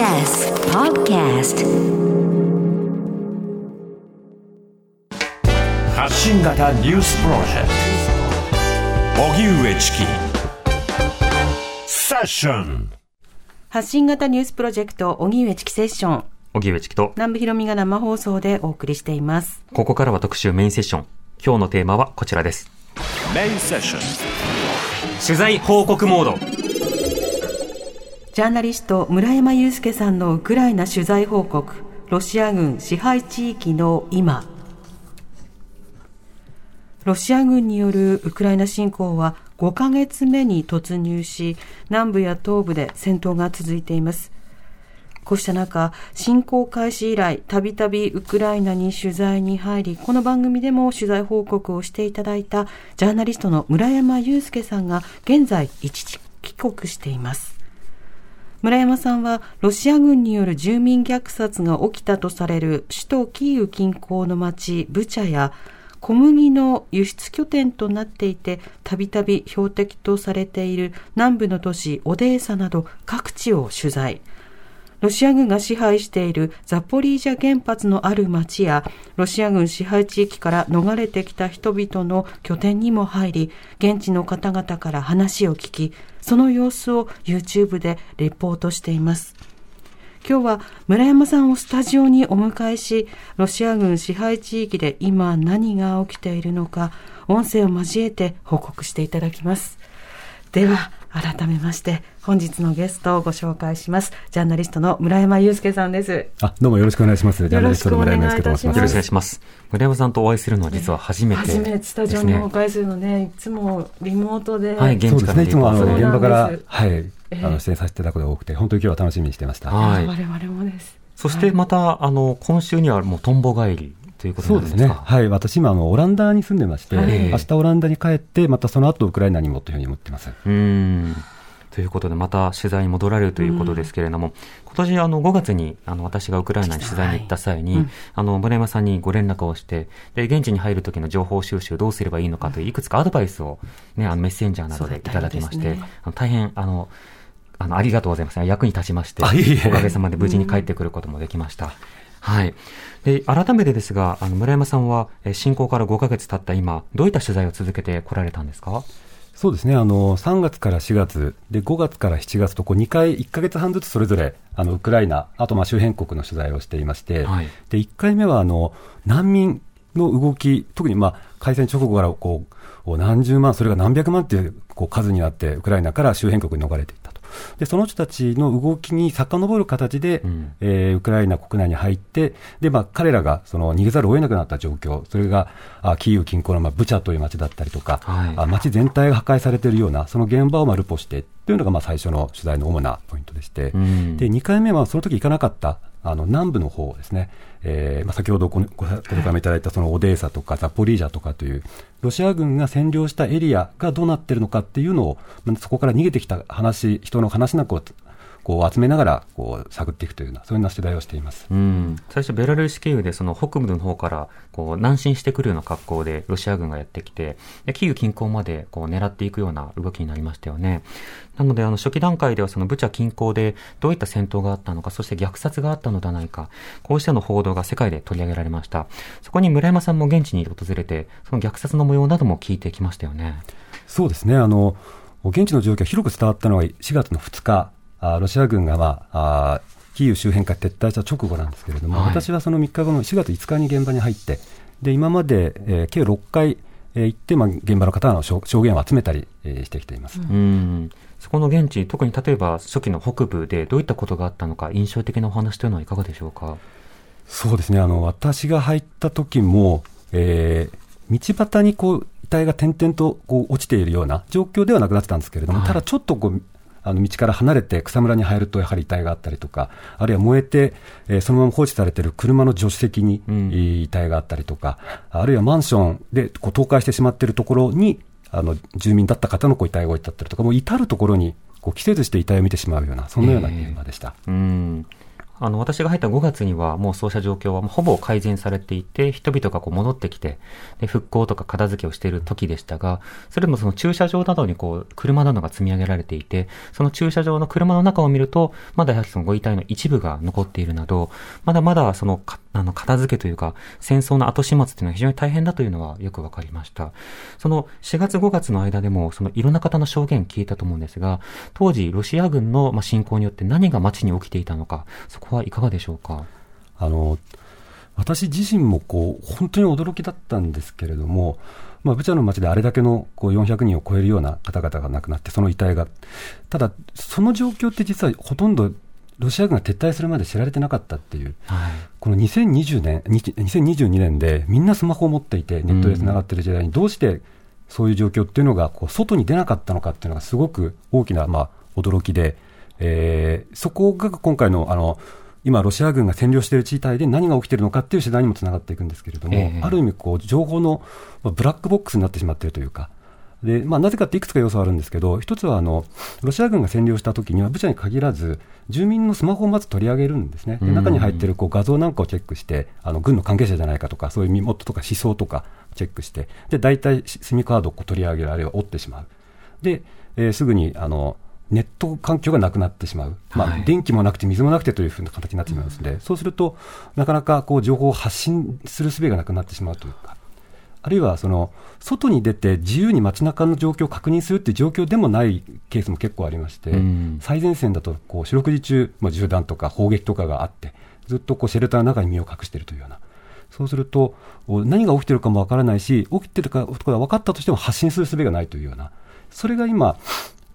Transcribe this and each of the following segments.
TBS Podcast 発信型ニュースプロジェクト荻上チキセッション発信型ニュースプロジェクト、荻上チキセッション。荻上チキと、南部ひろみが生放送でお送りしています。ここからは特集メインセッション。今日のテーマはこちらです。メインセッション取材報告モード。ジャーナリスト、村山祐介さんのウクライナ取材報告。ロシア軍支配地域の今。ロシア軍によるウクライナ侵攻は5ヶ月目に突入し、南部や東部で戦闘が続いています。こうした中、侵攻開始以来、たびたびウクライナに取材に入り、この番組でも取材報告をしていただいたジャーナリストの村山祐介さんが現在一時帰国しています。村山さんはロシア軍による住民虐殺が起きたとされる首都キーウ近郊の町ブチャや小麦の輸出拠点となっていてたびたび標的とされている南部の都市オデーサなど各地を取材。ロシア軍が支配しているザポリージャ原発のある町やロシア軍支配地域から逃れてきた人々の拠点にも入り現地の方々から話を聞きその様子を YouTube でレポートしています。今日は村山さんをスタジオにお迎えしロシア軍支配地域で今何が起きているのか音声を交えて報告していただきます。では改めまして本日のゲストをご紹介しますジャーナリストの村山祐介さんですあ、どうもよろしくお願いします。ジャーナリストの村山祐介と申します。よろしくお願いします。村山さんとお会いするのは実は初めてね。初めてスタジオにお迎えするのねいつもリモートで、はい、現そうですね。地からいつもあの現場から、はい、ええあの出演させていただくことが多くて、本当に今日は楽しみにしてました。はい我々もですそしてまた、あの、今週にはもうトンボ帰りということそうですね。はい。私今、あの、オランダに住んでまして、はい明日オランダに帰って、またその後ウクライナにもというふうに思ってます。うーん。ということで、また取材に戻られるということですけれども、今年あの5月にあの私がウクライナに取材に行った際に、はい。うん。あの村山さんにご連絡をして、で現地に入る時の情報収集どうすればいいのかというい。くつかアドバイスを、ね、あのメッセンジャーなどでいただきまして、ねあの大変あのあのありがとうございます。役に立ちまして、おかげさまで無事に帰ってくることもできました。はい。で、改めてですが、あの、村山さんは、え侵攻から5ヶ月経った今、どういった取材を続けてこられたんですか？そうですね。あの、3月から4月、で、5月から7月と、こう2回、1ヶ月半ずつそれぞれ、あの、ウクライナ、あと、まあ、周辺国の取材をしていまして、はいで、1回目は、あの、難民の動き、特に、まあ、開戦直後から、こう、何十万、それが何百万っていう、こう、数になって、ウクライナから周辺国に逃れていったと。で、その人たちの動きに遡る形で、うん。えーウクライナ国内に入って、で、まあ、彼らが、その、逃げざるを得なくなった状況、それが、あキーウ近郊の、まあ、ブチャという街だったりとか、はい。あ街全体が破壊されているような、その現場をまあルポしてというのがまあ最初の取材の主なポイントでして、うん。で2回目はその時行かなかったあの南部の方ですね、えーまあ、先ほどごごご紹介いただいたそのオデーサとかザポリージャとかという、ロシア軍が占領したエリアがどうなっているのかっていうのを、まあそこから逃げてきた話、人の話なんかをこう集めながらこう探っていくというような、そういうような取材をしています。うん、最初、ベラルーシ経由でその北部の方からこう南進してくるような格好でロシア軍がやってきて、でキーウ近郊までこう狙っていくような動きになりましたよね。なので、あの初期段階ではそのブチャ近郊でどういった戦闘があったのか、そして虐殺があったのではないか、こうしたの報道が世界で取り上げられました。そこに村山さんも現地に訪れて、その虐殺の模様なども聞いてきましたよね。そうですね。あの、現地の状況が広く伝わったのは4月の2日、あロシア軍が、まあ、あキーウ周辺から撤退した直後なんですけれども、はい私はその3日後の4月5日に現場に入って、で、今まで、えー計6回、えー行って、まあ、現場の方の証証言を集めたり、えーしてきています。うん。そこの現地、特に例えば初期の北部でどういったことがあったのか、印象的なお話というのはいかがでしょうか？そうですね。あの、私が入った時も、えー道端にこう、遺体が点々とこう落ちているような状況ではなくなってたんですけれども、はいただちょっとこう、あの道から離れて草むらに入るとやはり遺体があったりとか、あるいは燃えて、えーそのまま放置されている車の助手席に、うんえー遺体があったりとか、あるいはマンションでこう倒壊してしまっているところに、あの住民だった方のこう遺体が置いてあったりとか、もう至るところにこう季節して遺体を見てしまうような、そんなような現場でした。うん。あの、私が入った5月にはもうそうした状況はほぼ改善されていて、人々がこう戻ってきて、で、復興とか片付けをしている時でしたが、それでもその駐車場などにこう、車などが積み上げられていて、その駐車場の車の中を見ると、まだやはりそのご遺体の一部が残っているなど、まだまだその、あの、片付けというか、戦争の後始末っていうのは非常に大変だというのはよくわかりました。その4月5月の間でも、そのいろんな方の証言聞いたと思うんですが、当時ロシア軍の侵攻によって何が街に起きていたのか、そこはいかがでしょうか？あの私自身もこう本当に驚きだったんですけれども、まあ、ブチャの街であれだけのこう400人を超えるような方々が亡くなって、その遺体が、ただ、その状況って実はほとんどロシア軍が撤退するまで知られてなかったっていう、はい、この2020年、2022年でみんなスマホを持っていて、ネットでつながっている時代に、どうしてそういう状況っていうのがこう外に出なかったのかっていうのが、すごく大きな、まあ、驚きで、えー、そこが今回のあの今、ロシア軍が占領している地帯で何が起きているのかっていう取材にもつながっていくんですけれども、えー、ある意味こう、情報のブラックボックスになってしまっているというか、でまあ、なぜかっていくつか要素あるんですけど、一つはあのロシア軍が占領したときには、ブチャに限らず、住民のスマホをまず取り上げるんですね、で中に入っているこう画像なんかをチェックして、あの軍の関係者じゃないかとか、そういう身元とか思想とかチェックして、で大体、スミカードを取り上げる、あるいは折ってしまう。で、えー、すぐにあのネット環境がなくなってしまう、まあ、電気もなくて水もなくてというふうな形になってしまいますので、そうすると、なかなかこう情報を発信する術がなくなってしまうというか、あるいはその外に出て自由に街中の状況を確認するっていう状況でもないケースも結構ありまして、最前線だとこう四六時中、まあ、銃弾とか砲撃とかがあって、ずっとこうシェルターの中に身を隠しているというような。そうすると、何が起きているかもわからないし、起きているかことが分かったとしても発信する術がないというような、それが今、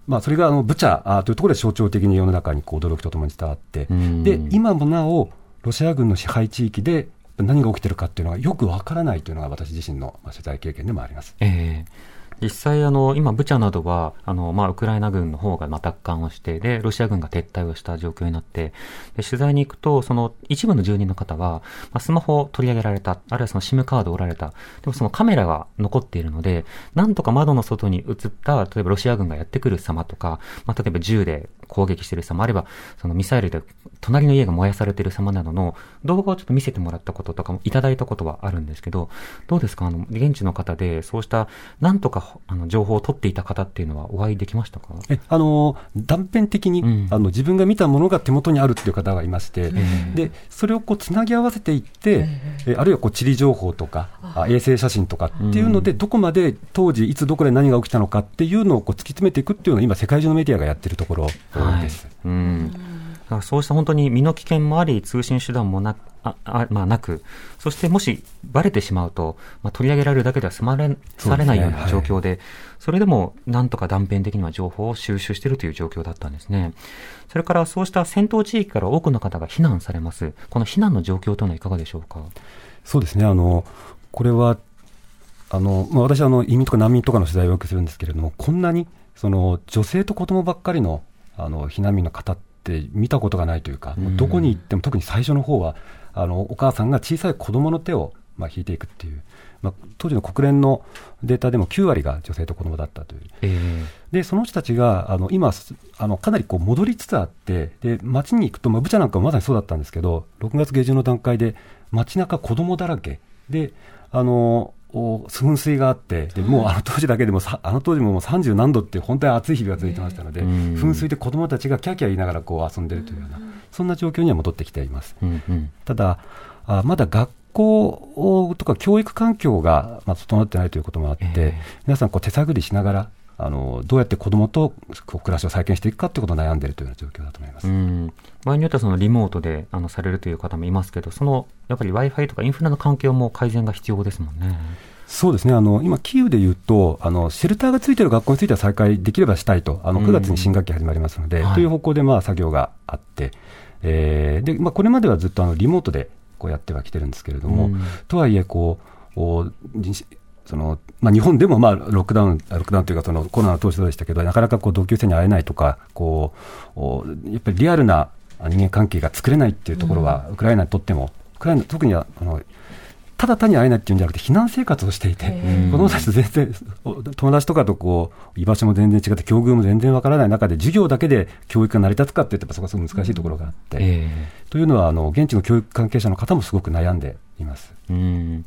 まあ、それがあのブチャというところで象徴的に世の中にこう驚きとともに伝わって、で今もなお、ロシア軍の支配地域で何が起きてるかっていうのがよくわからないというのが私自身の取材経験でもあります。えー実際あの、今、ブチャなどは、あの、まあ、ウクライナ軍の方が、ま、奪還をして、で、ロシア軍が撤退をした状況になって、で、取材に行くと、その、一部の住人の方は、まあ、スマホを取り上げられた、あるいはその SIM カードを売られた、でもそのカメラが残っているので、なんとか窓の外に映った、例えばロシア軍がやってくる様とか、まあ、例えば銃で攻撃している様、あれば、そのミサイルで隣の家が燃やされている様などの動画をちょっと見せてもらったこととかもいただいたことはあるんですけど、どうですか？あの、現地の方で、そうした、なんとか、あの、情報を取っていた方っていうのはお会いできましたか？え、あの、断片的に、うん、あの、自分が見たものが手元にあるっていう方がいまして、で、それをこう、つなぎ合わせていって、えあるいはこう、地理情報とか、衛星写真とかっていうので、どこまで当時、いつどこで何が起きたのかっていうのをこう突き詰めていくっていうのは、今、世界中のメディアがやってるところです。はい、うんそうした本当に身の危険もあり、通信手段もなああ、まあ、なく、そしてもしばれてしまうと、まあ、取り上げられるだけでは済まれされないような状況で、それでもなんとか断片的には情報を収集しているという状況だったんですね。それからそうした戦闘地域から多くの方が避難されます。この避難の状況というのはいかがでしょうか？そうですね。あの、これは、あの、まあ、私はあの移民とか難民とかの取材をよくするんですけれども、こんなにその女性と子供ばっかりのあの避難民の方って見たことがないというか、うん、どこに行っても特に最初の方はあのお母さんが小さい子供の手を、まあ、引いていくっていう、まあ、当時の国連のデータでも9割が女性と子供だったという、えー、でその人たちがあの今あの、かなりこう戻りつつあって、で街に行くと、まあ、ブチャなんかもまさにそうだったんですけど、6月下旬の段階で、街中子供だらけ。で、あの噴水があって、でもうあの当時だけでも、あの当時ももう30何度って本当に暑い日が続いてましたので、噴水で子どもたちがキャキャ言いながらこう遊んでるというような、そんな状況には戻ってきています。ただあまだ学校とか教育環境がまあ整ってないということもあって、皆さんこう手探りしながらあのどうやって子どもと暮らしを再建していくかということを悩んでいるというような状況だと思います。場合によってはそのリモートであのされるという方もいますけど、そのやっぱり w i f i とかインフラの環境も改善が必要ですもんね。そうですね。あの今、キーウでいうとあの、シェルターがついている学校については再開できればしたいと、あの9月に新学期始まりますので、うん、という方向でまあ作業があって、えーでまあ、これまではずっとあのリモートでこうやってはきてるんですけれども、うん、とはいえこう、そのまあ、日本でもまあロックダウン、ロックダウンというかそのコロナの当初でしたけど、なかなかこう同級生に会えないとか、こうやっぱりリアルな人間関係が作れないっていうところは、ウクライナにとっても、ウクライナ特にあのただ単に会えないっていうんじゃなくて、避難生活をしていて、子供たちと全然、友達とかとこう、居場所も全然違って、境遇も全然わからない中で、授業だけで教育が成り立つかっていったら、そこはすごく難しいところがあって、えというのは、あの、現地の教育関係者の方もすごく悩んでいます。えうん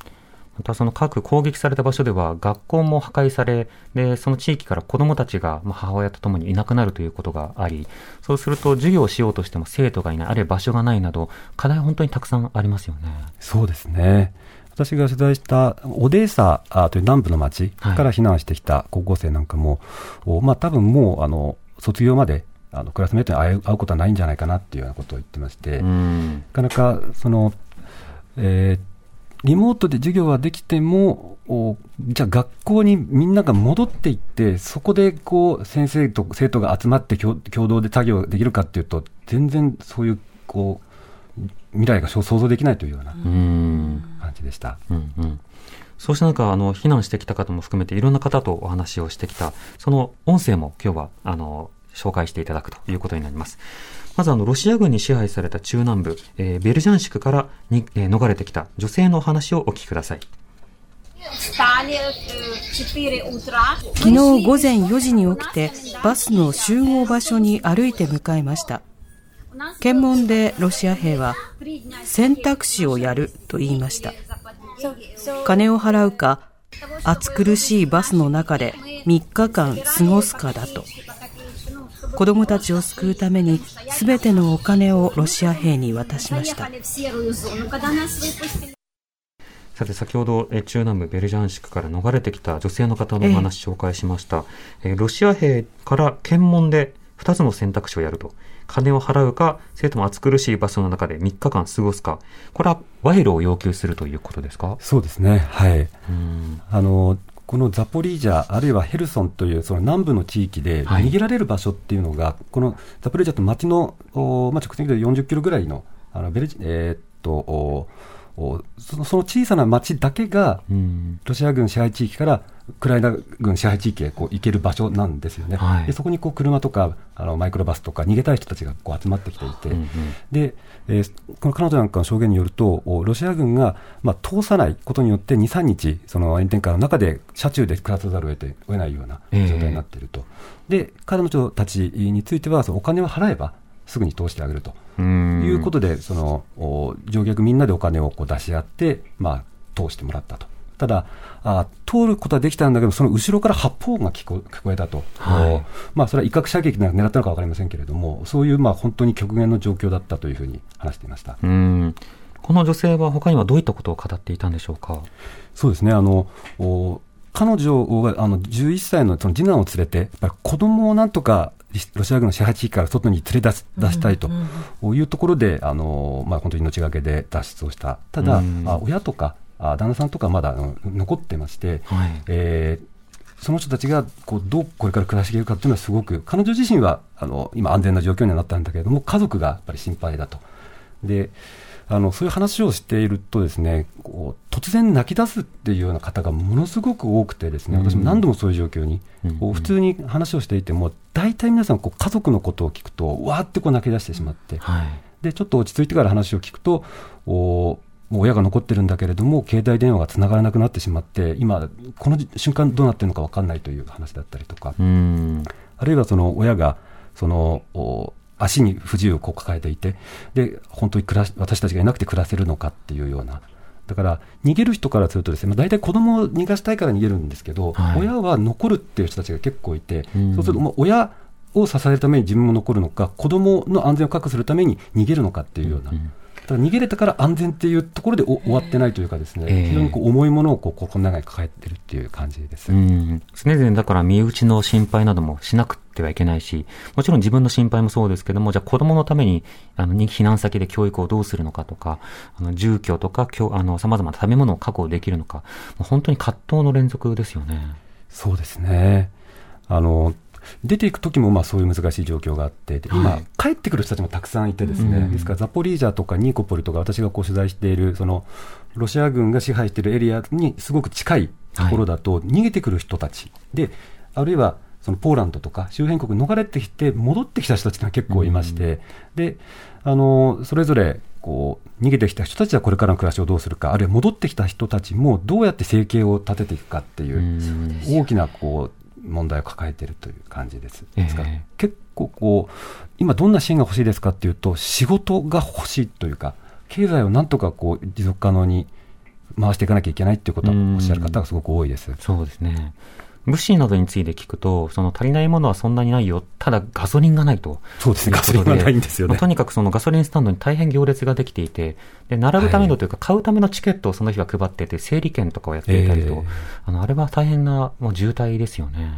またその各攻撃された場所では学校も破壊され、で、その地域から子供たちがまあ母親と共にいなくなるということがあり、そうすると授業をしようとしても生徒がいない、あるいは場所がないなど、課題は本当にたくさんありますよね。そうですね。私が取材したオデーサあという南部の町から避難してきた高校生なんかも、おまあ多分もうあの卒業まであのクラスメートに会う会うことはないんじゃないかなっていうようなことを言ってまして、うなん。かなかその、えーリモートで授業はできても、おじゃあ学校にみんなが戻っていって、そこでこう先生と生徒が集まって共共同で作業できるかっていうと、全然そういうこう未来が想像できないというようなうん。感じでした。うんうん。そうした中、あの、避難してきた方も含めていろんな方とお話をしてきた、その音声も今日は、あの、紹介していただくということになります。まずあの、ロシア軍に支配された中南部、えー、ベルジャンシクからに、えー、逃れてきた女性のお話をお聞きください。昨日午前4時に起きて、バスの集合場所に歩いて向かいました。検問でロシア兵は選択肢をやると言いました。金を払うか、暑苦しいバスの中で3日間過ごすかだと。子供たちを救うために全てのお金をロシア兵に渡しました。さて先ほど中南部ベルジャンシクから逃れてきた女性の方のお話紹介しました、ええ、ロシア兵から検問で2つの選択肢をやると。金を払うか生徒も暑苦しい場所の中で3日間過ごすか。これは賄賂を要求するということですか？そうですね。はい。あのこのザポリージャ、あるいはヘルソンというその南部の地域ではい。逃げられる場所っていうのが、このザポリージャと町の、おまあ、直線で40キロぐらいの、あのベルジえーっとその小さな町だけが、うん。ロシア軍支配地域からウクライナ軍支配地域へこう行ける場所なんですよね。はいでそこにこう車とかあのマイクロバスとか逃げたい人たちがこう集まってきていて、うんうんで、えーこの彼女なんかの証言によると、おロシア軍が、まあ、通さないことによって2、3日、その炎天下の中で車中で暮らさざるを得て得ないようなええ状態になっていると。で、彼女たちについては、そのお金を払えばすぐに通してあげると。うん。いうことで、そのお乗客みんなでお金をこう出し合って、まあ、通してもらったと。ただあ、通ることはできたんだけど、その後ろから発砲音が聞こ聞こえたと、はいおまあ、それは威嚇射撃なんか狙ったのか分かりませんけれども、そういうまあ本当に極限の状況だったというふうに話していました。うん。この女性は他にはどういったことを語っていたんでしょうか？そうですね、あのお彼女があの11歳のその次男を連れて、やっぱり子供をなんとかロシア軍の支配地域から外に連れ出す出したいというところで、あのまあ、本当に命がけで脱出をした、ただ、うんあ親とかあ旦那さんとかまだ残ってまして、はい。えーその人たちがこうどうこれから暮らしていけるかっていうのはすごく、彼女自身はあの今、安全な状況にはなったんだけれども、家族がやっぱり心配だと。であのそういう話をしているとですねこう突然泣き出すっていうような方がものすごく多くてですねうん私も何度もそういう状況に、うんこう普通に話をしていても大体皆さんこう家族のことを聞くとわーってこう泣き出してしまってはい。でちょっと落ち着いてから話を聞くとおもう親が残ってるんだけれども携帯電話がつながらなくなってしまって今この瞬間どうなってるのか分かんないという話だったりとかうん。あるいはその親がそのお足に不自由をこう抱えていてで本当に暮らし私たちがいなくて暮らせるのかっていうような。だから逃げる人からするとですね、まあ、大体子供を逃がしたいから逃げるんですけど、はい。親は残るっていう人たちが結構いて、うん。そうするともう親を支えるために自分も残るのか子供の安全を確保するために逃げるのかっていうような、うんだから逃げれたから安全っていうところでお終わってないというかですね、ええ非常にこう重いものをこう心の中に抱えてるっていう感じです。うん。常々だから身内の心配などもしなくてはいけないし、もちろん自分の心配もそうですけども、じゃあ子供のために、あの、に避難先で教育をどうするのかとか、あの、住居とか、あの、様々な食べ物を確保できるのか、もう本当に葛藤の連続ですよね。そうですね。あの、出ていく時もまあそういう難しい状況があって、で今、はい。帰ってくる人たちもたくさんいてですね、うん。ですからザポリージャとかニーコポリとか私がこう取材している、その、ロシア軍が支配しているエリアにすごく近いところだと、逃げてくる人たち。で、あるいはそのポーランドとか周辺国に逃れてきて戻ってきた人たちが結構いまして、で、あの、それぞれ、ここう逃げてきた人たちはこれからの暮らしをどうするか、あるいは戻ってきた人たちもどうやって生計を立てていくかっていう、大きなこう問題を抱えているという感じです。ですからええ結構こう、今どんな支援が欲しいですかっていうと、仕事が欲しいというか、経済をなんとかこう持続可能に回していかなきゃいけないっていうことをおっしゃる方がすごく多いです。そうですね。物資などについて聞くと、その足りないものはそんなにないよ。ただガソリンがないと。そうですね、ガソリンがないんですよねまあと。にかくそのガソリンスタンドに大変行列ができていて、で、並ぶためのというか、買うためのチケットをその日は配っていて、整理券とかをやっていたりと、ええあの、あれは大変なもう渋滞ですよね。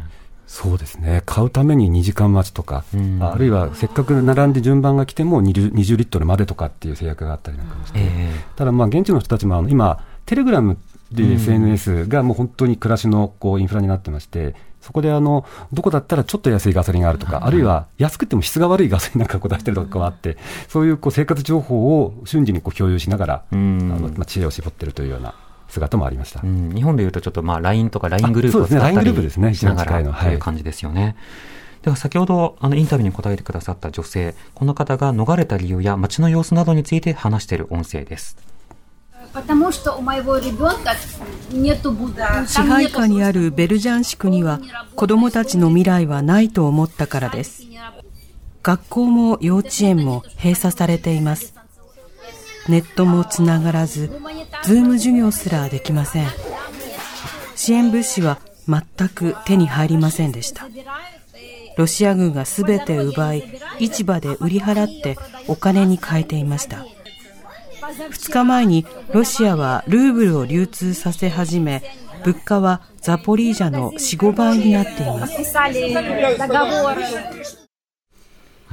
そうですね、買うために2時間待ちとか、うんあるいはせっかく並んで順番が来ても 20, 20リットルまでとかっていう制約があったりなんかもして、えただ、まあ現地の人たちもあの今、テレグラムで SNS がもう本当に暮らしのこうインフラになってまして、そこであのどこだったらちょっと安いガソリンがあるとか、あるいは安くても質が悪いガソリンなんかこう出してるとかもあって、そういうこう生活情報を瞬時にこう共有しながら、あのまあ、知恵を絞ってるというような姿もありました。うん、日本でいうとちょっとまあ LINE とか LINE グループを使ったりしながらという感じですよね。では先ほどあのインタビューに答えてくださった女性、この方が逃れた理由や街の様子などについて話している音声です。支配下にあるベルジャンシクには子供たちの未来はないと思ったからです。学校も幼稚園も閉鎖されています。ネットもつながらず、 Zoom 授業すらできません。支援物資は全く手に入りませんでした。ロシア軍がすべて奪い、市場で売り払ってお金に変えていました。2日前にロシアはルーブルを流通させ始め、物価はザポリージャの4、5倍になっています。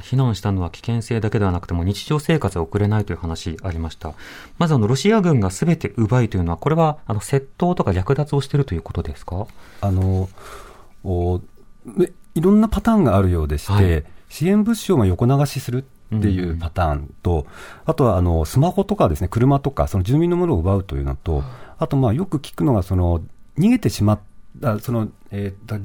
避難したのは危険性だけではなくても日常生活を送れないという話ありました。まずあの、ロシア軍がすべて奪いというのは、これはあの、窃盗とか略奪をしているということですか？あの、おいろんなパターンがあるようでして、はい、支援物資を横流しするっていうパターンと、あとはあのスマホとかですね、車とか、その住民のものを奪うというのと、あとまあよく聞くのが、その逃げてしまった、その、えーだ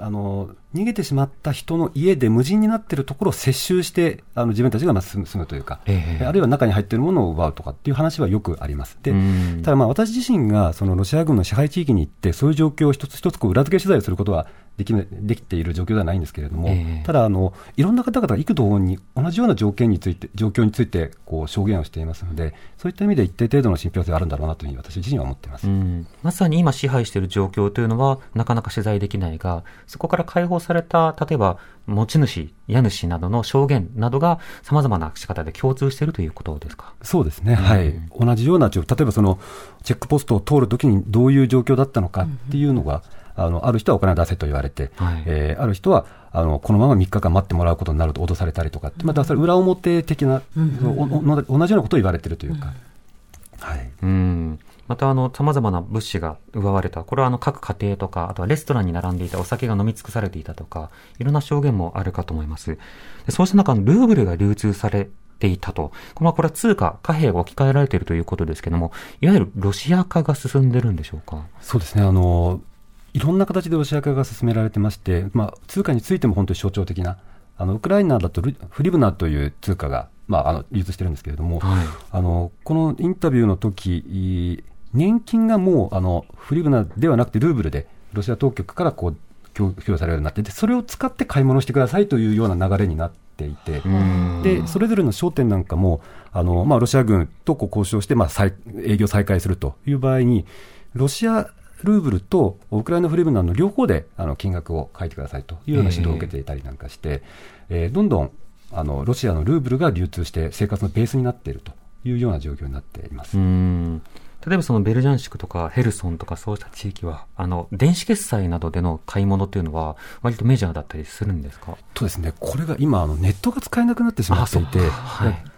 あの逃げてしまった人の家で無人になっているところを接収して、あの自分たちがまあ住む住むというか、ええあるいは中に入っているものを奪うとかっていう話はよくあります。でうんただまあ私自身がそのロシア軍の支配地域に行って、そういう状況を一つ一つこう裏付け取材をすることはできできている状況ではないんですけれども、ええただあの、いろんな方々が幾度に同じような条件について、状況についてこう証言をしていますので、そういった意味で一定程度の信憑性があるんだろうなというふうに私自身は思っています。うん、まさに今支配している状況というのはなかなか取材できないが、そこから解放された、例えば持ち主、家主などの証言などが様々な仕方で共通しているということですか？そうですね、はい、同じような状況、例えばそのチェックポストを通るときにどういう状況だったのかっていうのが、あのある人はお金を出せと言われて、はい。えーある人はあのこのまま3日間待ってもらうことになると脅されたりとかって、またそれ裏表的な、おお同じようなことを言われてるというか。はい。うん。また、あの、様々な物資が奪われた。これは、あの、各家庭とか、あとはレストランに並んでいたお酒が飲み尽くされていたとか、いろんな証言もあるかと思います。でそうした中、ルーブルが流通されていたと。これは、これは通貨、貨幣が置き換えられているということですけども、いわゆるロシア化が進んでるんでしょうか？そうですねあのいろんな形でロシア化が進められてまして、まあ、通貨についても本当に象徴的な、あのウクライナだとルフリブナという通貨が、まあ、あの流通してるんですけれども、はいあのこのインタビューの時い年金がもうあのフリブナではなくてルーブルでロシア当局からこう供供与されるようになっていてそれを使って買い物してくださいというような流れになっていて。うん。でそれぞれの商店なんかも、あのまあ、ロシア軍とこう交渉して、まあ、再営業再開するという場合に、ロシアルーブルとウクライナフリブナの両方であの金額を書いてくださいというような指導を受けていたりなんかして、えーどんどんあのロシアのルーブルが流通して、生活のベースになっているというような状況になっています。うん。例えばそのベルジャンシクとかヘルソンとかそうした地域は、あの、電子決済などでの買い物っていうのは、割とメジャーだったりするんですか？とですね、これが今、あのネットが使えなくなってしまっていて、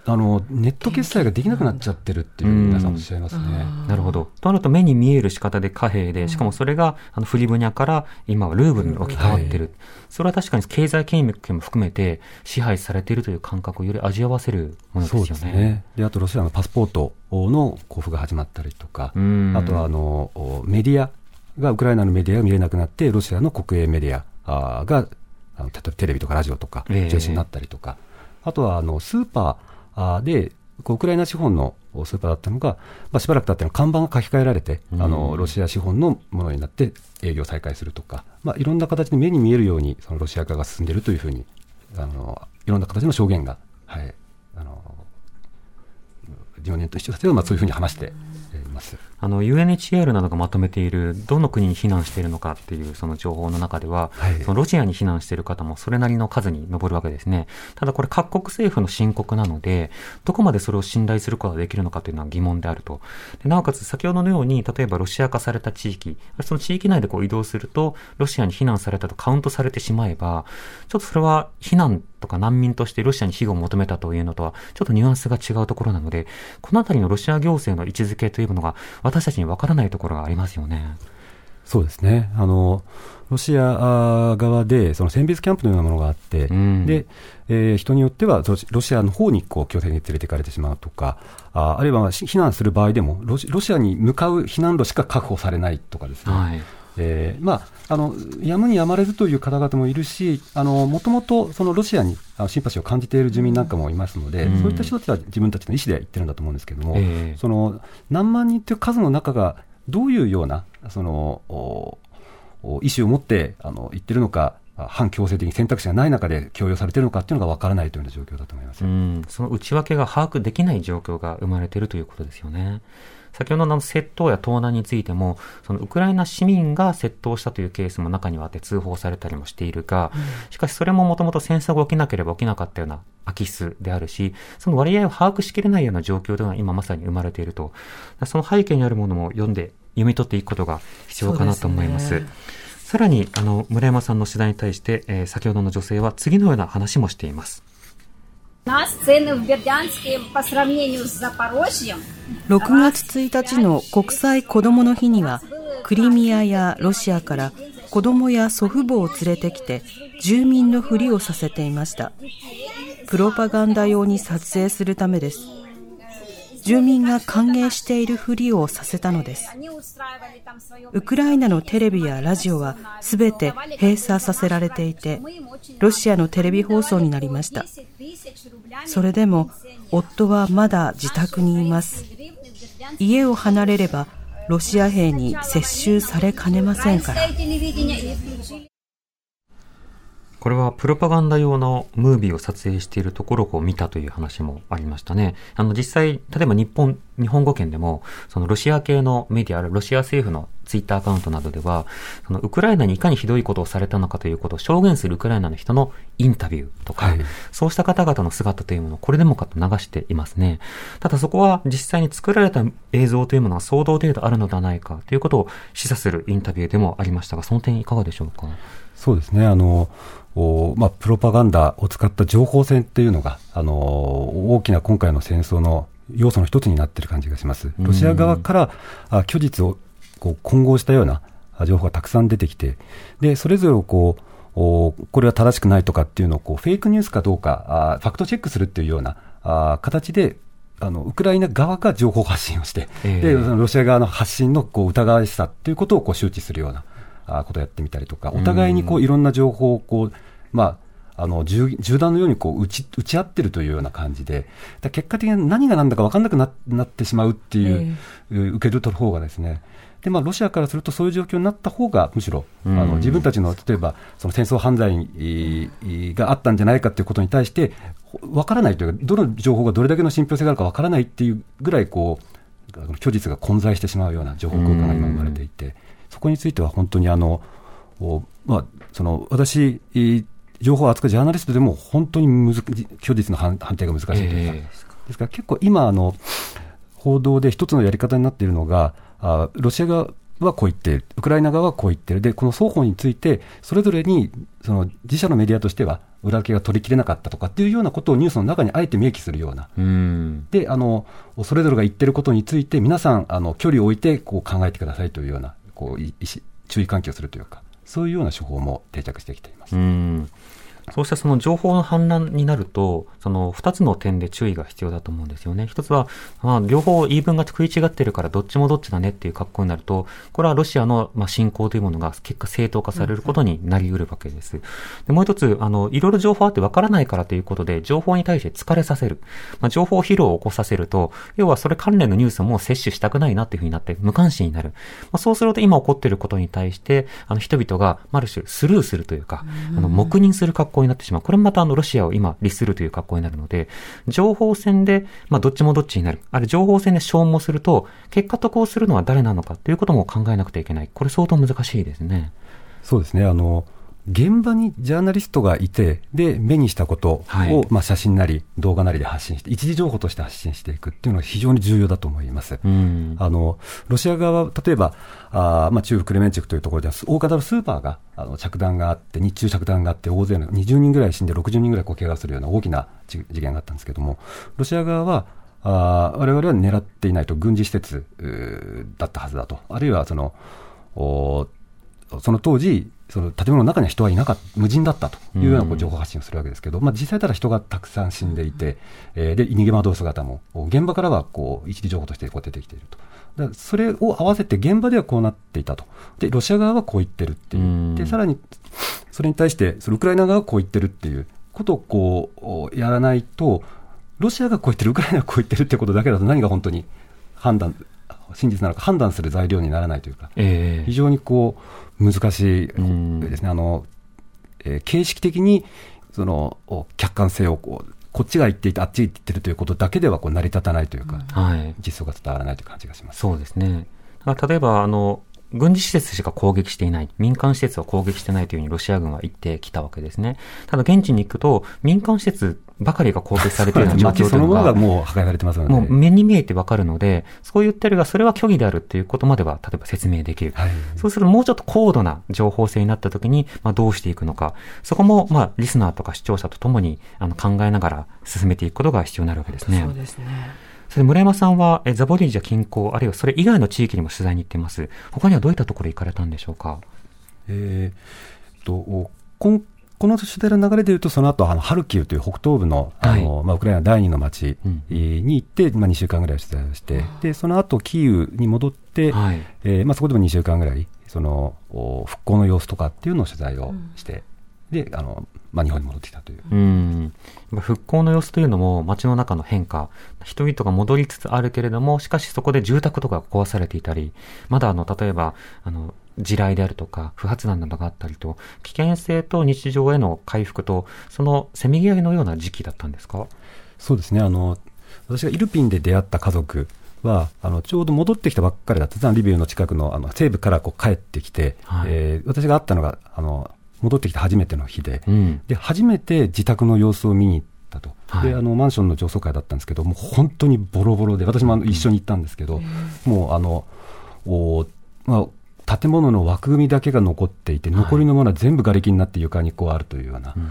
あのネット決済ができなくなっちゃってるっていうふうに皆さんおっしゃいますね。なるほど。となると目に見える仕方で貨幣で、しかもそれがあのフリブニャから今はルーブルに置き換わってる。はいそれは確かに経済権益も含めて支配されているという感覚をより味わわせるものですそうよね。ですね。で、あとロシアのパスポートの交付が始まったりとか、うんあとはあのおメディアが、ウクライナのメディアが見れなくなって、ロシアの国営メディアが、あの例えばテレビとかラジオとかええ中心になったりとか、あとはあのスーパーあーで、ウクライナ資本のスーパーだったのが、まあ、しばらく経っての看板が書き換えられて、あのロシア資本のものになって営業再開するとか、まあ、いろんな形で目に見えるようにそのロシア化が進んでいるというふうにあのいろんな形の証言が、はい、あの日本年と一緒ですけど、まあ、そういうふうに話しています。あの UNHCR などがまとめているどの国に避難しているのかっていうその情報の中では、はい、そのロシアに避難している方もそれなりの数に上るわけですね。ただこれ各国政府の申告なので、どこまでそれを信頼することができるのかというのは疑問であると。でなおかつ先ほどのように、例えばロシア化された地域、その地域内でこう移動すると、ロシアに避難されたとカウントされてしまえば、ちょっとそれは避難とか難民としてロシアに庇護を求めたというのとは、ちょっとニュアンスが違うところなので、このあたりのロシア行政の位置づけというのが私たちにわからないところがありますよね。そうですね。あの、ロシア側で、その選別キャンプのようなものがあって、うん、で、えー、人によっては、ロシアの方にこう強制に連れて行かれてしまうとか、ああるいは避難する場合でもロシ、ロシアに向かう避難路しか確保されないとかですね。はいえーまあ、あのやむにやまれずという方々もいるし、もともとそのロシアにシンパシーを感じている住民なんかもいますので、うん、そういった人たちは自分たちの意思で言ってるんだと思うんですけれども、えー、その何万人という数の中がどういうようなその意思を持ってあの言ってるのか、反強制的に選択肢がない中で強要されているのかというのが分からないというような状況だと思います。その内訳が把握できない状況が生まれているということですよね。先ほどの窃盗や盗難についても、そのウクライナ市民が窃盗したというケースも中にはあって通報されたりもしているが、しかしそれももともと戦争が起きなければ起きなかったような空き巣であるし、その割合を把握しきれないような状況というのは今まさに生まれていると。その背景にあるものも読んで読み取っていくことが必要かなと思います。さらに、あの、村山さんの取材に対して、えー、先ほどの女性は次のような話もしています。6月1日の国際子どもの日には、クリミアやロシアから子供や祖父母を連れてきて住民のふりをさせていました。プロパガンダ用に撮影するためです。住民が歓迎しているふりをさせたのです。ウクライナのテレビやラジオはすべて閉鎖させられていて、ロシアのテレビ放送になりました。それでも夫はまだ自宅にいます。家を離れればロシア兵に接収されかねませんから。これはプロパガンダ用のムービーを撮影しているところを見たという話もありましたね。あの実際、例えば日本、日本語圏でも、そのロシア系のメディア、ロシア政府のツイッターアカウントなどでは、そのウクライナにいかにひどいことをされたのかということを証言するウクライナの人のインタビューとか、はい、そうした方々の姿というものをこれでもかと流していますね。ただそこは実際に作られた映像というものは相当程度あるのではないかということを示唆するインタビューでもありましたが、その点いかがでしょうか？そうですね。あの、おまあ、プロパガンダを使った情報戦っていうのが、あの大きな今回の戦争の要素の一つになっている感じがします。ロシア側からあ虚実をこう混合したような情報がたくさん出てきて、でそれぞれをこうおこれは正しくないとかっていうのをこうフェイクニュースかどうかあファクトチェックするっていうようなあ形であのウクライナ側が情報発信をして、えー、でロシア側の発信のこう疑わしさっていうことをこう周知するようなことをやってみたりとか、お互いにこういろんな情報をこう、まあ、あの銃銃弾のようにこう打ち打ち合ってるというような感じで、結果的に何が何だか分からなくななってしまうっていう、えー、受け取る方がですね、でまあ、ロシアからするとそういう状況になった方がむしろ、あの自分たちの例えばその戦争犯罪があったんじゃないかということに対して分からないというかどの情報がどれだけの信憑性があるか分からないっていうぐらいこう虚実が混在してしまうような情報空間が今生まれていて。そこについては本当にあの、まあ、その私、情報を扱うジャーナリストでも本当にむず虚実の判定が難しいというか、えー、ですから結構今あの、報道で一つのやり方になっているのが、あロシア側はこう言ってる、ウクライナ側はこう言ってる、で、この双方について、それぞれにその自社のメディアとしては、裏付けが取りきれなかったとかっていうようなことをニュースの中にあえて明記するような、うであのそれぞれが言ってることについて、皆さん、あの距離を置いてこう考えてくださいというようなこう注意喚起をするというか、そういうような手法も定着してきています。そうしたその情報の氾濫になると、その二つの点で注意が必要だと思うんですよね。一つは、まあ、両方言い分が食い違ってるからどっちもどっちだねっていう格好になると、これはロシアのまあ侵攻というものが結果正当化されることになり得るわけです。でもう一つ、あの、いろいろ情報あってわからないからということで、情報に対して疲れさせる。まあ、情報疲労を起こさせると、要はそれ関連のニュースをもう摂取したくないなっていうふうになって無関心になる。まあ、そうすると今起こっていることに対して、あの人々がある種スルーするというか、あの黙認する格好になってしまう。これもまたあのロシアを今利するという格好になるので、情報戦で、まあどっちもどっちになる。ある情報戦で消耗すると、結果得をするのは誰なのかということも考えなくてはいけない。これ相当難しいですね。そうですね。あの、現場にジャーナリストがいて、で、目にしたことを、はいまあ、写真なり動画なりで発信して、一時情報として発信していくっていうのが非常に重要だと思います。うん。あの、ロシア側は、例えば、あーまあ、中部クレメンチュクというところでは、大型のスーパーが、あの、着弾があって、日中着弾があって、大勢の、20人ぐらい死んで60人ぐらいこう怪我するような大きな事事件があったんですけども、ロシア側は、あー我々は狙っていないと、軍事施設だったはずだと。あるいは、その、おその当時、その建物の中には人はいなかった、無人だったというようなこう情報発信をするわけですけど、まあ、実際ただ人がたくさん死んでいて、えーで逃げ惑う姿も、現場からはこう一時情報としてこう出てきていると。それを合わせて現場ではこうなっていたと。で、ロシア側はこう言ってるっていうう。んで、さらに、それに対して、そのウクライナ側はこう言ってるっていうことをこう、やらないと、ロシアがこう言ってる、ウクライナがこう言ってるってことだけだと何が本当に判断、真実なのか判断する材料にならないというか、ええ非常にこう難しいんですね、あのえー形式的にそのお客観性をこうこっちが言っていて、あっちが言ってるということだけではこう成り立たないというか、はい。実相が伝わらないという感じがします。そうですね。例えば、あの、軍事施設しか攻撃していない、民間施設は攻撃してないというふうにロシア軍は言ってきたわけですね。ただ現地に行くと、民間施設ばかりが攻撃されているような 状況というの街そのものがが、もう破壊されてますので、もう目に見えてわかるので、そう言ってるが、それは虚偽であるっていうことまでは、例えば説明できる。はいそうするともうちょっと高度な情報性になった時に、まあどうしていくのか。そこも、まあリスナーとか視聴者とともにあの考えながら進めていくことが必要になるわけですね。そうですね。それで村山さんは、えザボリージャ近郊、あるいはそれ以外の地域にも取材に行っています。他にはどういったところ行かれたんでしょうか？えーっとおこんこの取材の流れでいうと、その後あのハルキウという北東部のあの、まあ、ウクライナ第二の町に行って、まあ、2週間ぐらい取材をして、でその後キーウに戻って、はい。えーまあ、そこでも2週間ぐらい、そのお復興の様子とかっていうのを取材をして、であのまあ、日本に戻ってきたという。うん。復興の様子というのも街の中の変化。人々が戻りつつあるけれども、しかしそこで住宅とかが壊されていたり、まだあの、例えば、あの、地雷であるとか、不発弾などがあったりと、危険性と日常への回復と、そのせめぎ合いのような時期だったんですか？そうですねあの私がイルピンで出会った家族はあのちょうど戻ってきたばっかりだったリビウの近くのあの西部からこう帰ってきて、はいえー私が会ったのがあの戻ってきた初めての日で、うん。で初めて自宅の様子を見に行ったと、はい。であのマンションの上層階だったんですけど、もう本当にボロボロで、私もあの一緒に行ったんですけど、もうあのお、まあ、建物の枠組みだけが残っていて、残りのものは全部瓦礫になって床にこうあるというような、うんうん。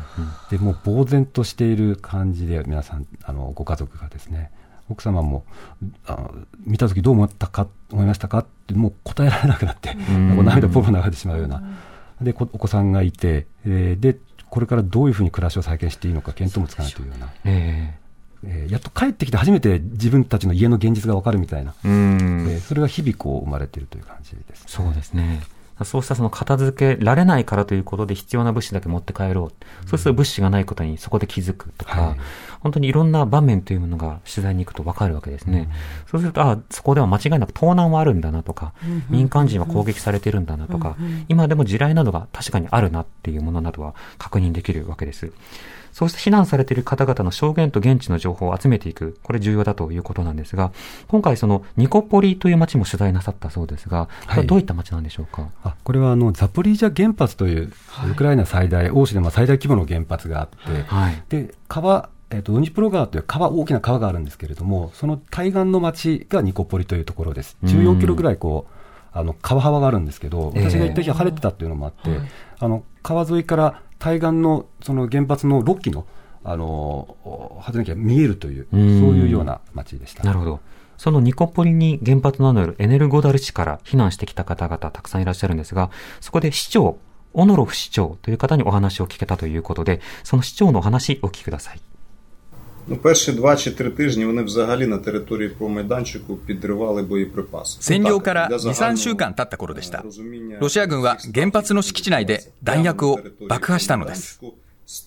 でもう呆然としている感じで、皆さん、あのご家族がですね、奥様もあの見たときどう思ったか思いましたかって、もう答えられなくなって、う涙ポロ流れてしまうような、でこお子さんがいて、えーで、これからどういうふうに暮らしを再建していいのか、見当もつかないというような、ええーやっと帰ってきて初めて自分たちの家の現実がわかるみたいな、えうん。えーそれが日々こう生まれているという感じです。そうですね。そうしたその片付けられないからということで必要な物資だけ持って帰ろう。そうすると物資がないことにそこで気づくとか、はい本当にいろんな場面というものが取材に行くとわかるわけですね。そうすると、あそこでは間違いなく盗難はあるんだなとか、民間人は攻撃されてるんだなとか、今でも地雷などが確かにあるなっていうものなどは確認できるわけです。そうして避難されている方々の証言と現地の情報を集めていく。これ重要だということなんですが、今回そのニコポリという町も取材なさったそうですが、はどういった町なんでしょうか、あこれはあのザポリージャ原発という、ウクライナ最大、欧州でも最大規模の原発があって、はい。で川、えー、とドニプロ川という川大きな川があるんですけれども、その対岸の町がニコポリというところです、14キロぐらいこうあの川幅があるんですけど、ええ。私が行った日は晴れてたっていうのもあって、あの川沿いから対岸のその原発の6基のあの発電機が見えるという、そううんいうような町でした。なるほど。そのニコポリに原発のあるエネルゴダル市から避難してきた方々たくさんいらっしゃるんですが、そこで市長オノロフ市長という方にお話を聞けたということで、その市長のお話お聞きください。Ну, перші два чи три тижні вони взагалі на території промайданчику підривали боєприпаси. 占領からДля2、3 загального 週間経った頃でした。 розуміння ロシア軍は原発の敷地内で弾薬を爆破したのです。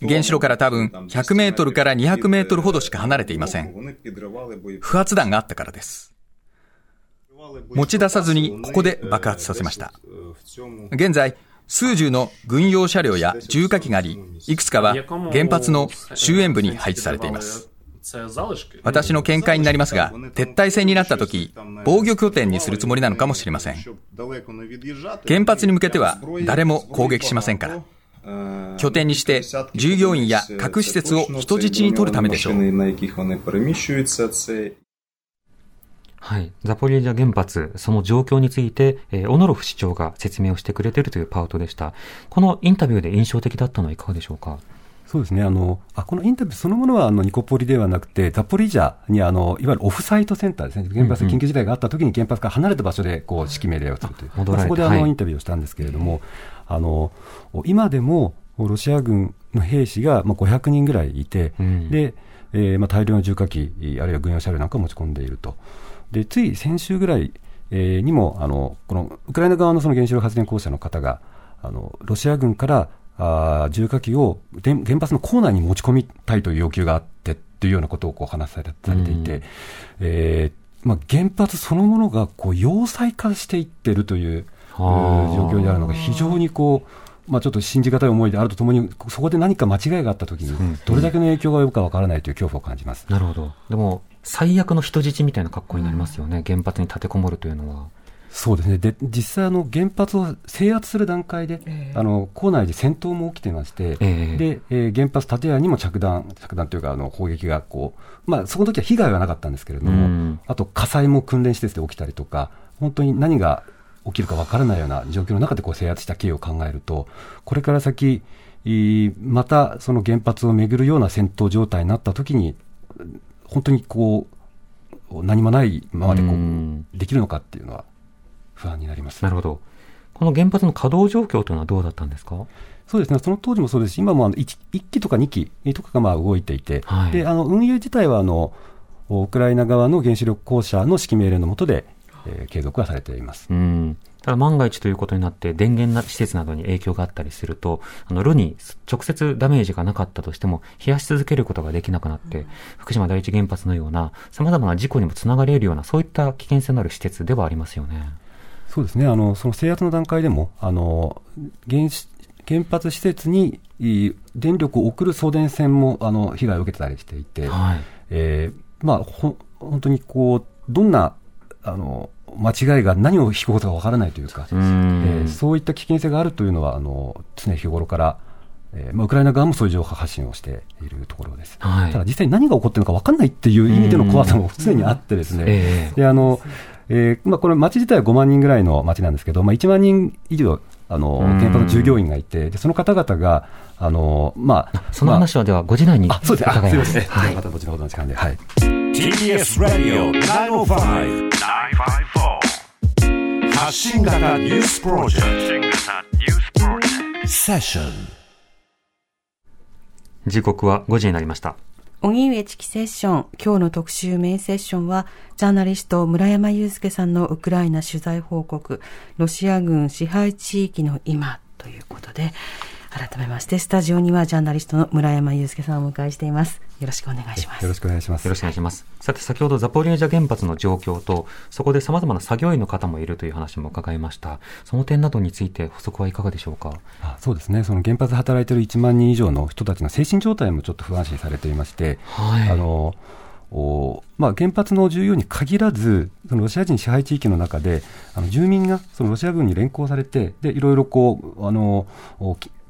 原子炉から多分100メートルから200メートルほどしか離れていません。 Вони підривали боєприпаси. 不発弾があったからです。持ち出さずにここで爆発させました。 В цьому 現在、数十の軍用車両や重火器があり、いくつかは原発の終焉部に配置されています。 私の見解になりますが、撤退戦になったとき、防御拠点にするつもりなのかもしれません。原発に向けては誰も攻撃しませんから。拠点にして従業員や核施設を人質に取るためでしょう。はい。ザポリージャ原発、その状況について、えー、オノロフ市長が説明をしてくれているというパートでした。このインタビューで印象的だったのはいかがでしょうか？そうですね。あの、あ、このインタビューそのものは、あの、ニコポリではなくて、ザポリージャに、あの、いわゆるオフサイトセンターですね。原発緊急事態があった時に原発から離れた場所で、こう、指揮命令をするという。まあそこで、あの、はいインタビューをしたんですけれども、あの、今でも、ロシア軍の兵士が、まあ、500人ぐらいいて、うんで、えーまあ、大量の重火器、あるいは軍用車両なんかを持ち込んでいると。で、つい先週ぐらい、えーにも、あの、この、ウクライナ側のその原子力発電公社の方が、あの、ロシア軍から、あー重火器をで原発の構内に持ち込みたいという要求があってっていうようなことをこう話されされていて、うんえーまあ、原発そのものがこう要塞化していってるというはあ状況にあるのが非常にこう、まあ、ちょっと信じがたい思いであるとともに、そこで何か間違いがあったときに、どれだけの影響が及ぶかわからないという恐怖を感じます。なるほど。でも、最悪の人質みたいな格好になりますよね。原発に立てこもるというのは。そうですね。で、実際あの原発を制圧する段階で、あの、構内で戦闘も起きていまして、ええ。で、えー原発建屋にも着弾、着弾というか、あの、砲撃がこう、まあ、そこの時は被害はなかったんですけれども、うん。あと火災も訓練施設で起きたりとか、本当に何が起きるかわからないような状況の中でこう制圧した経緯を考えると、これから先、またその原発をめぐるような戦闘状態になった時に、本当にこう、何もないままでこうん。う、できるのかっていうのは不安になります。なるほど。この原発の稼働状況というのはどうだったんですか？そうですね、その当時もそうですし、今もあの 1, 1機とか2機とかがまあ動いていて、はいであの運営自体はあのウクライナ側の原子力公社の指揮命令の下で、えー継続はされています。うん。ただ万が一ということになって電源な施設などに影響があったりすると、あの、炉に直接ダメージがなかったとしても、冷やし続けることができなくなって、福島第一原発のような様々な事故にもつながれるような、そういった危険性のある施設ではありますよね。そうですね、あのその制圧の段階でも、あの原子原発施設にい電力を送る送電線もあの被害を受けてたりしていて、はい。えーまあ、ほ本当にこうどんなあの間違いが何を引くことかわからないというか、うえん。ー。そういった危険性があるというのは、あの常日頃から、えーまあ、ウクライナ側もそういう情報発信をしているところです。はい。ただ実際に何が起こっているのか分かんないっていう意味での怖さも常にあってですね、ええ。であのえーまあ、これ、町自体は5万人ぐらいの町なんですけど、まあ、1万人以上、あのうん。原発の従業員がいて、でその方々が、あのまあ、その話はでは5時台にまああそうです。ね、す。すいません、はい。また後ほどの時間で、はい。TBS ラディオ905 954発信型ニュースプロジェクト。セッション時刻は5時になりました。荻上チキセッション、今日の特集メインセッションは、ジャーナリスト村山祐介さんのウクライナ取材報告、ロシア軍支配地域の今ということで、改めまして、スタジオにはジャーナリストの村山祐介さんをお迎えしています。よろしくお願いします。よろしくお願いします。よろしくお願いします。さて、先ほどザポリージャ原発の状況と、そこで様々な作業員の方もいるという話も伺いました。その点などについて補足はいかがでしょうか？あそうですね、その原発で働いている1万人以上の人たちの精神状態もちょっと不安視されていまして、はいあのおまあ、原発の重要に限らず、そのロシア人支配地域の中で、あの住民がそのロシア軍に連行されて、でいろいろこうあの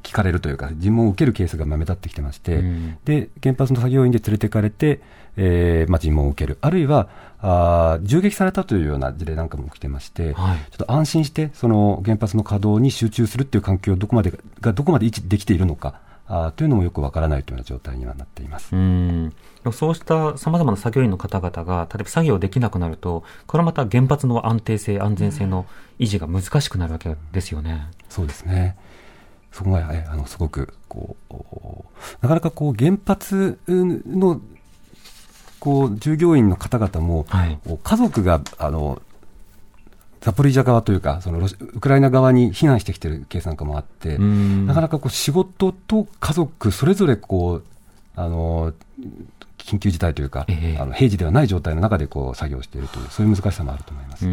聞かれるというか、尋問を受けるケースがまあ目立ってきてまして、うんで原発の作業員で連れてかれて、えーまあ、尋問を受ける、あるいはあー銃撃されたというような事例なんかも起きてまして、はいちょっと安心して、その原発の稼働に集中するっていう環境をどこまでがどこまで維持できているのかあーというのもよくわからないというような状態にはなっています。うん。そうした様々な作業員の方々が、例えば作業できなくなると、これはまた原発の安定性、安全性の維持が難しくなるわけですよね。そうですね。そこがえあのすごくこうなかなかこう原発のこう従業員の方々も、はい、家族があのザポリージャ側というか、そのウクライナ側に避難してきてるケースなんかもあって、なかなかこう仕事と家族、それぞれこう、あの、緊急事態というか、えー、あの平時ではない状態の中でこう作業しているという、そういう難しさもあると思います。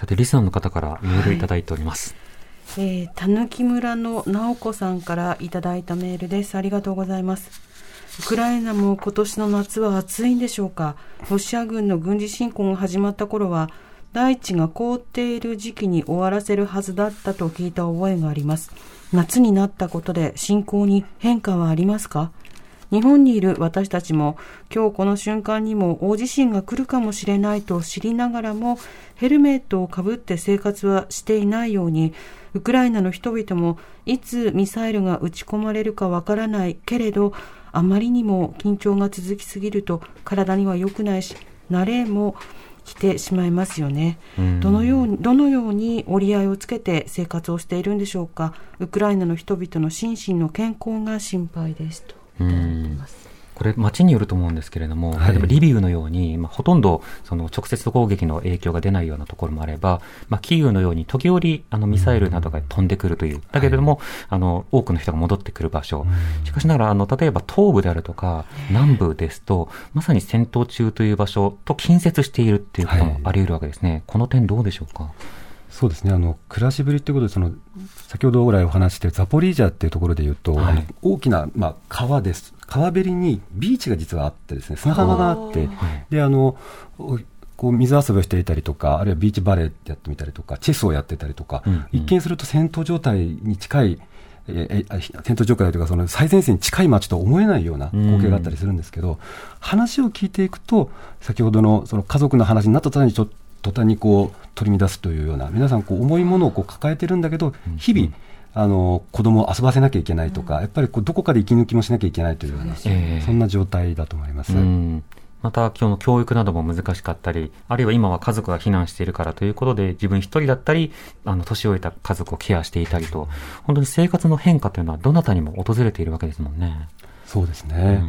さて、リスナーの方からメールいただいております。はい、え、たぬき村の直子さんからいただいたメールです。ありがとうございます。ウクライナも今年の夏は暑いんでしょうか？ロシア軍の軍事侵攻が始まった頃は、大地が凍っている時期に終わらせるはずだったと聞いた覚えがあります。夏になったことで進行に変化はありますか？日本にいる私たちも今日この瞬間にも大地震が来るかもしれないと知りながらもヘルメットをかぶって生活はしていないようにウクライナの人々もいつミサイルが撃ち込まれるかわからないけれどあまりにも緊張が続きすぎると体には良くないし慣れも来てしまいますよね、どのようにどのように折り合いをつけて生活をしているんでしょうか。ウクライナの人々の心身の健康が心配ですといただいています。これ、街によると思うんですけれども、例えばリビウのように、まあ、ほとんどその直接攻撃の影響が出ないようなところもあれば、まあ、キーウのように時折あのミサイルなどが飛んでくるという、だけれども、あの多くの人が戻ってくる場所、しかしながらあの例えば東部であるとか南部ですと、まさに戦闘中という場所と近接しているっていうこともあり得るわけですね、この点、どうでしょうか？そうですね。あの暮らしぶりということでその、先ほどぐらいお話してザポリージャっていうところでいうと、はい、大きな、まあ、川です、川べりにビーチが実はあってですね、砂浜があって、であのこう水遊びをしていたりとか、あるいはビーチバレーやってみたりとか、チェスをやってたりとか、うんうん、一見すると戦闘状態に近い、え戦闘状態というか、その最前線に近い街と思えないような光景があったりするんですけど、うん、話を聞いていくと、先ほどのその家族の話になった途端にちょっと途端にこう取り乱すというような、皆さんこう重いものをこう抱えてるんだけど、日々、あの子供を遊ばせなきゃいけないとか、やっぱりこうどこかで息抜きもしなきゃいけないというような、えー、そんな状態だと思います。また今日の教育なども難しかったり、あるいは今は家族が避難しているからということで、自分一人だったり、あの、年老いた家族をケアしていたりと、本当に生活の変化というのはどなたにも訪れているわけですもんね。そうですね。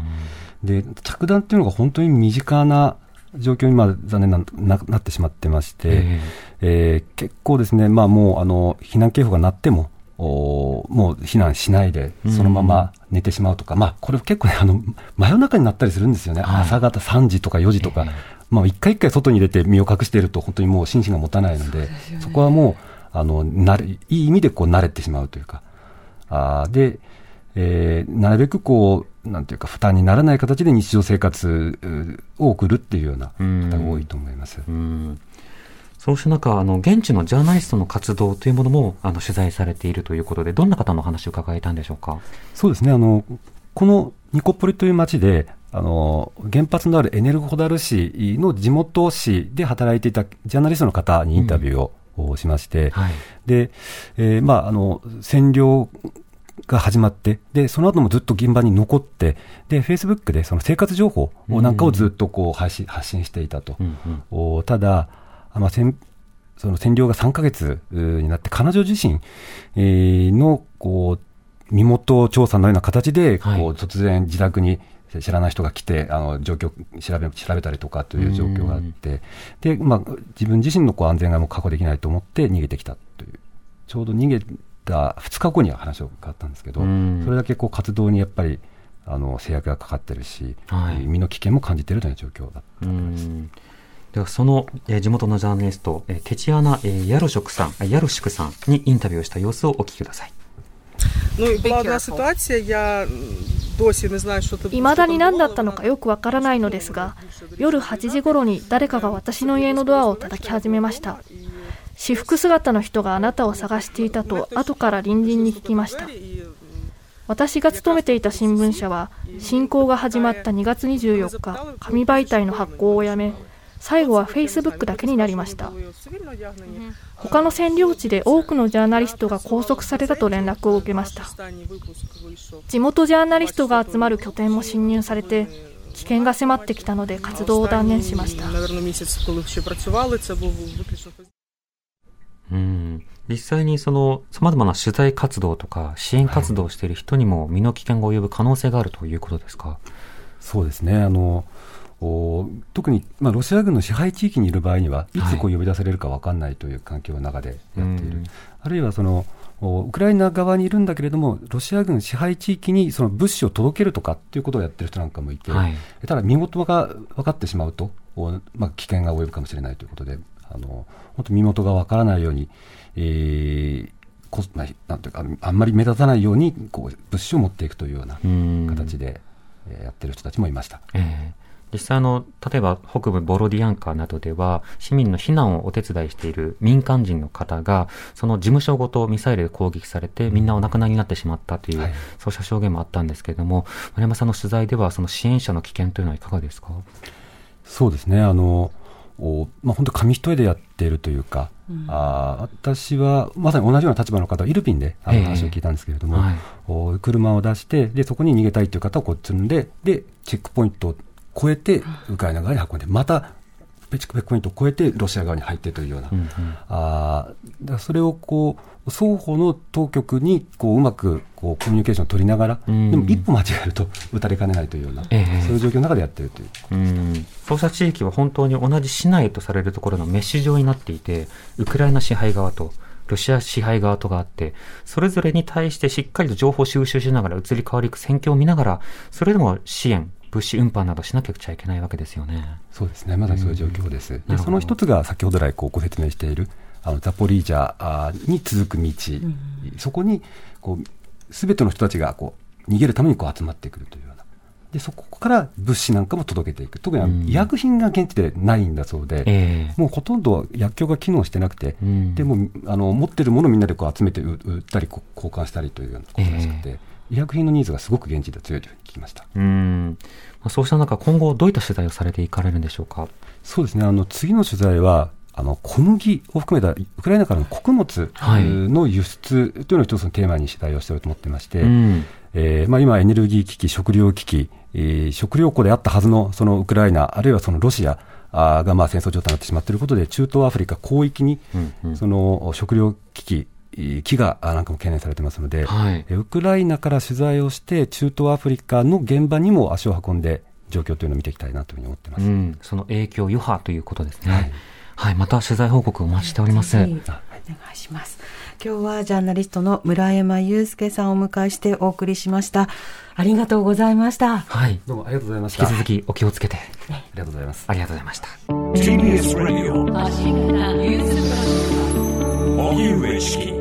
で、着弾っていうのが本当に身近な状況にまあ残念なななってしまってまして、えー、えー、結構ですね、まあ、もうあの避難警報が鳴っても、おもう避難しないで、そのまま寝てしまうとか、うん、まあ、これ結構ね、あの真夜中になったりするんですよね、はい、朝方3時とか4時とか、えー、まあ、一回一回外に出て身を隠していると、本当にもう心身が持たないので、そ、ね、そこはもうあの慣れ、いい意味でこう慣れてしまうというか、あで、えー、なるべくこう、なんていうか、負担にならない形で日常生活を送るっていうような方が多いと思います。そうした中、あの、現地のジャーナリストの活動というものも、あの、取材されているということで、どんな方の話を伺えたんでしょうか？そうですね、あの、このニコポリという町で、あの、原発のあるエネルホダル市の地元市で働いていたジャーナリストの方にインタビューをしまして、うん。はい、で、えー、まあ、あの、占領が始まって、で、その後もずっと現場に残って、で、フェイスブックでその生活情報なんかをずっとこう発信発信していたと。うんうん、ただ、まあ、その占領が3ヶ月になって、彼女自身のこう身元調査のような形で、こう突然自宅に知らない人が来て、あの状況調べ調べたりとかという状況があって、でまあ、自分自身のこう安全がもう確保できないと思って逃げてきたという、ちょうど逃げた2日後には話を変わったんですけど、それだけこう活動にやっぱりあの制約がかかってるし、はい、身の危険も感じているという状況だったと思います。ではその、えー、地元のジャーナリスト、えー、テチアナ、えー、ヤルショクさん、ヤルシクさんにインタビューをした様子をお聞きください。いまだに何だったのかよくわからないのですが夜8時頃に誰かが私の家のドアを叩き始めました私服姿の人があなたを探していたと後から隣人に聞きました。私が勤めていた新聞社は侵攻が始まった2月24日紙媒体の発行をやめ最後はフェイスブックだけになりました。他の占領地で多くのジャーナリストが拘束されたと連絡を受けました。地元ジャーナリストが集まる拠点も侵入されて危険が迫ってきたので活動を断念しました。うん。実際にその様々な取材活動とか支援活動をしている人にも身の危険が及ぶ可能性があるということですか、そうですね。あの、特に、まあ、ロシア軍の支配地域にいる場合には、いつこう呼び出されるか分かんないという環境の中でやっている、はい、あるいはそのウクライナ側にいるんだけれども、ロシア軍支配地域にその物資を届けるとかっていうことをやってる人なんかもいて、はい、ただ身元が分かってしまうと、まあ、危険が及ぶかもしれないということで、あの本当、身元が分からないように、えーこまあ、なんていうか、あんまり目立たないようにこう物資を持っていくというような形で、えー、やってる人たちもいました。えー実際あの、例えば北部ボロディアンカなどでは、市民の避難をお手伝いしている民間人の方が、その事務所ごとミサイルで攻撃されて、みんなお亡くなりになってしまったという、はい、そうした証言もあったんですけれども、丸山さんの取材では、その支援者の危険というのはいかがですか？そうですね。あの、まあ、本当紙一重でやっているというか、うん、あ私はまさに同じような立場の方イルピンであの話を聞いたんですけれども、えーはい、車を出してでそこに逃げたいという方をこう積んででチェックポイントを越えてウクライナ側に運んで、またペチクペックポイントを越えてロシア側に入ってというような、うんうん、あだそれをこう双方の当局にこううまくこうコミュニケーションを取りながら、うん、でも一歩間違えると撃たれかねないというような、え。ー、そういう状況の中でやっているという、うん、そうした地域は本当に同じ市内とされるところのメッシュ状になっていて、ウクライナ支配側と、ロシア支配側とがあって、それぞれに対してしっかりと情報収集しながら移り変わりいく戦況を見ながら、それでも支援、物資運搬などしなきゃちゃいけないわけですよね。そうですね、まだそういう状況です。うん、でその一つが先ほど来こうご説明しているあのザポリージャに続く道、うん、そこにこうすべての人たちがこう逃げるためにこう集まってくるというような。でそこから物資なんかも届けていく、特に医薬品が現地でないんだそうで、うんもうほとんど薬局が機能してなくて、うん、でもあの持ってるものをみんなでこう集めて売ったり交換したりというようなことらしくて、えー、医薬品のニーズがすごく現地で強いというふうに聞きました。うんそうした中、今後どういった取材をされていかれるんでしょうか？そうですね。あの、次の取材は、あの、小麦を含めたウクライナからの穀物の輸出というのを一つのテーマに取材をしていると思ってまして、うん、えー、まあ今エネルギー危機、食糧危機、えー、食糧庫であったはずのそのウクライナ、あるいはそのロシア、がまあ戦争状態になってしまっていることで、中東アフリカ広域に、その食糧危機、飢餓なんかも懸念されてますので、はい、ウクライナから取材をして、中東アフリカの現場にも足を運んで、状況というのを見ていきたいなというふうに思ってます、うん、その影響余波ということですね。はい、はい、また取材報告お待ちしております。はい、お願いします。今日はジャーナリストの村山祐介さんをお迎えしてお送りしました。ありがとうございました。はい。どうもありがとうございました。引き続きお気をつけて。ありがとうございます。ありがとうございました。TBS Radio 荻上チキ